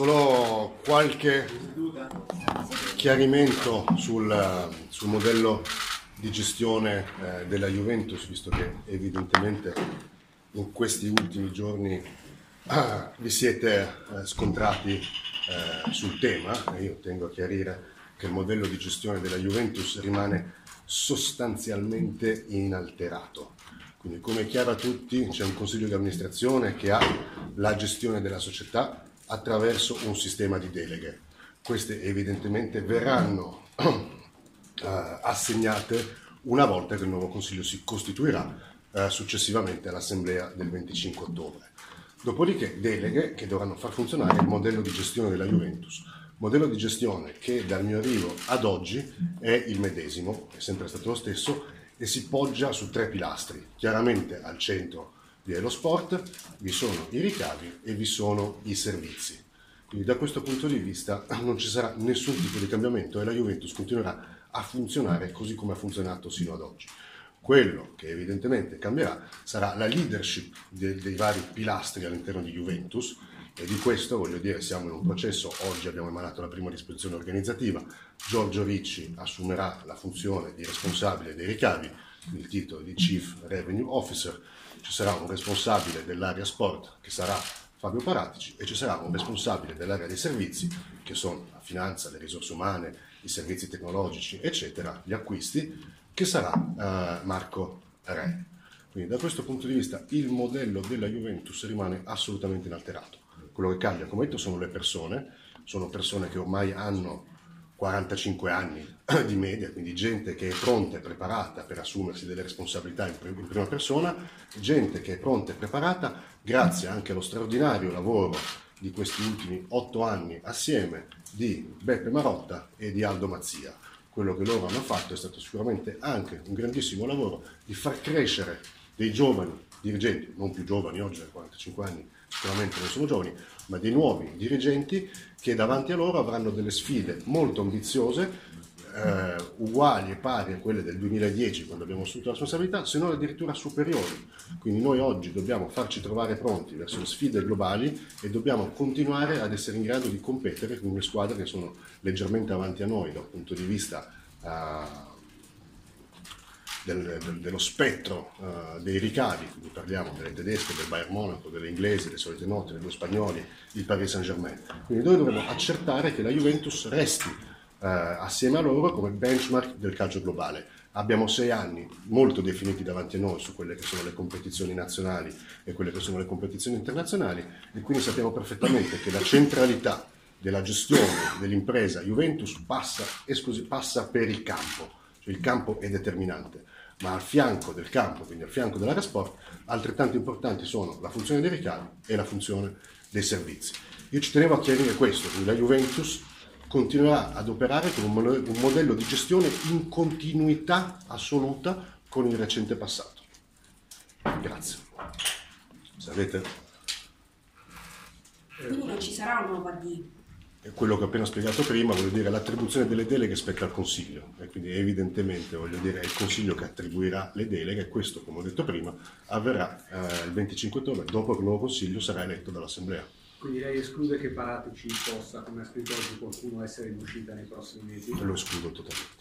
Solo qualche chiarimento sul, sul modello di gestione eh, della Juventus, visto che evidentemente in questi ultimi giorni ah, vi siete eh, scontrati eh, sul tema io tengo a chiarire che il modello di gestione della Juventus rimane sostanzialmente inalterato. Quindi come è chiaro a tutti c'è un consiglio di amministrazione che ha la gestione della società attraverso un sistema di deleghe. Queste evidentemente verranno eh, assegnate una volta che il nuovo Consiglio si costituirà eh, successivamente all'Assemblea del 25 ottobre. Dopodiché deleghe che dovranno far funzionare il modello di gestione della Juventus, modello di gestione che dal mio arrivo ad oggi è il medesimo, è sempre stato lo stesso e si poggia su tre pilastri. Chiaramente al centro vi è lo sport, vi sono i ricavi e vi sono i servizi. Quindi da questo punto di vista non ci sarà nessun tipo di cambiamento e la Juventus continuerà a funzionare così come ha funzionato sino ad oggi. Quello che evidentemente cambierà sarà la leadership dei, dei vari pilastri all'interno di Juventus e di questo voglio dire siamo in un processo, oggi abbiamo emanato la prima disposizione organizzativa, Giorgio Ricci assumerà la funzione di responsabile dei ricavi, il titolo di Chief Revenue Officer, ci sarà un responsabile dell'area sport che sarà Fabio Paratici e ci sarà un responsabile dell'area dei servizi che sono la finanza, le risorse umane, i servizi tecnologici, eccetera, gli acquisti, che sarà uh, Marco Re. Quindi da questo punto di vista il modello della Juventus rimane assolutamente inalterato. Quello che cambia, come detto, sono le persone, sono persone che ormai hanno 45 anni di media, quindi gente che è pronta e preparata per assumersi delle responsabilità in, prima persona, gente che è pronta e preparata grazie anche allo straordinario lavoro di questi ultimi otto anni assieme di Beppe Marotta e di Aldo Mazzia. Quello che loro hanno fatto è stato sicuramente anche un grandissimo lavoro di far crescere dei giovani dirigenti, non più giovani oggi, a 45 anni sicuramente non sono giovani, ma dei nuovi dirigenti che davanti a loro avranno delle sfide molto ambiziose, eh, uguali e pari a quelle del 2010 quando abbiamo assunto la responsabilità, se non addirittura superiori. Quindi noi oggi dobbiamo farci trovare pronti verso le sfide globali e dobbiamo continuare ad essere in grado di competere con le squadre che sono leggermente avanti a noi dal punto di vista eh, del, del, dello spettro uh, dei ricavi, quindi parliamo delle tedesche, del Bayern Monaco, delle inglesi, delle solite note, due spagnoli, il Paris Saint Germain. Quindi noi dovremo accertare che la Juventus resti uh, assieme a loro come benchmark del calcio globale. Abbiamo sei anni molto definiti davanti a noi su quelle che sono le competizioni nazionali e quelle che sono le competizioni internazionali e quindi sappiamo perfettamente che la centralità della gestione dell'impresa Juventus passa, esclusi, passa per il campo, cioè il campo è determinante ma al fianco del campo, quindi al fianco dell'area sport, altrettanto importanti sono la funzione dei ricavi e la funzione dei servizi. Io ci tenevo a chiarire questo, quindi la Juventus continuerà ad operare con un modello di gestione in continuità assoluta con il recente passato. Grazie. Se avete... Quindi non ci sarà una nuova D quello che ho appena spiegato prima, voglio dire, l'attribuzione delle deleghe spetta al Consiglio e quindi evidentemente voglio dire, è il Consiglio che attribuirà le deleghe e questo, come ho detto prima, avverrà eh, il 25 ottobre, dopo che il nuovo Consiglio sarà eletto dall'Assemblea. Quindi lei esclude che Paratici possa, come ha scritto oggi qualcuno, essere in uscita nei prossimi mesi? Lo escludo totalmente.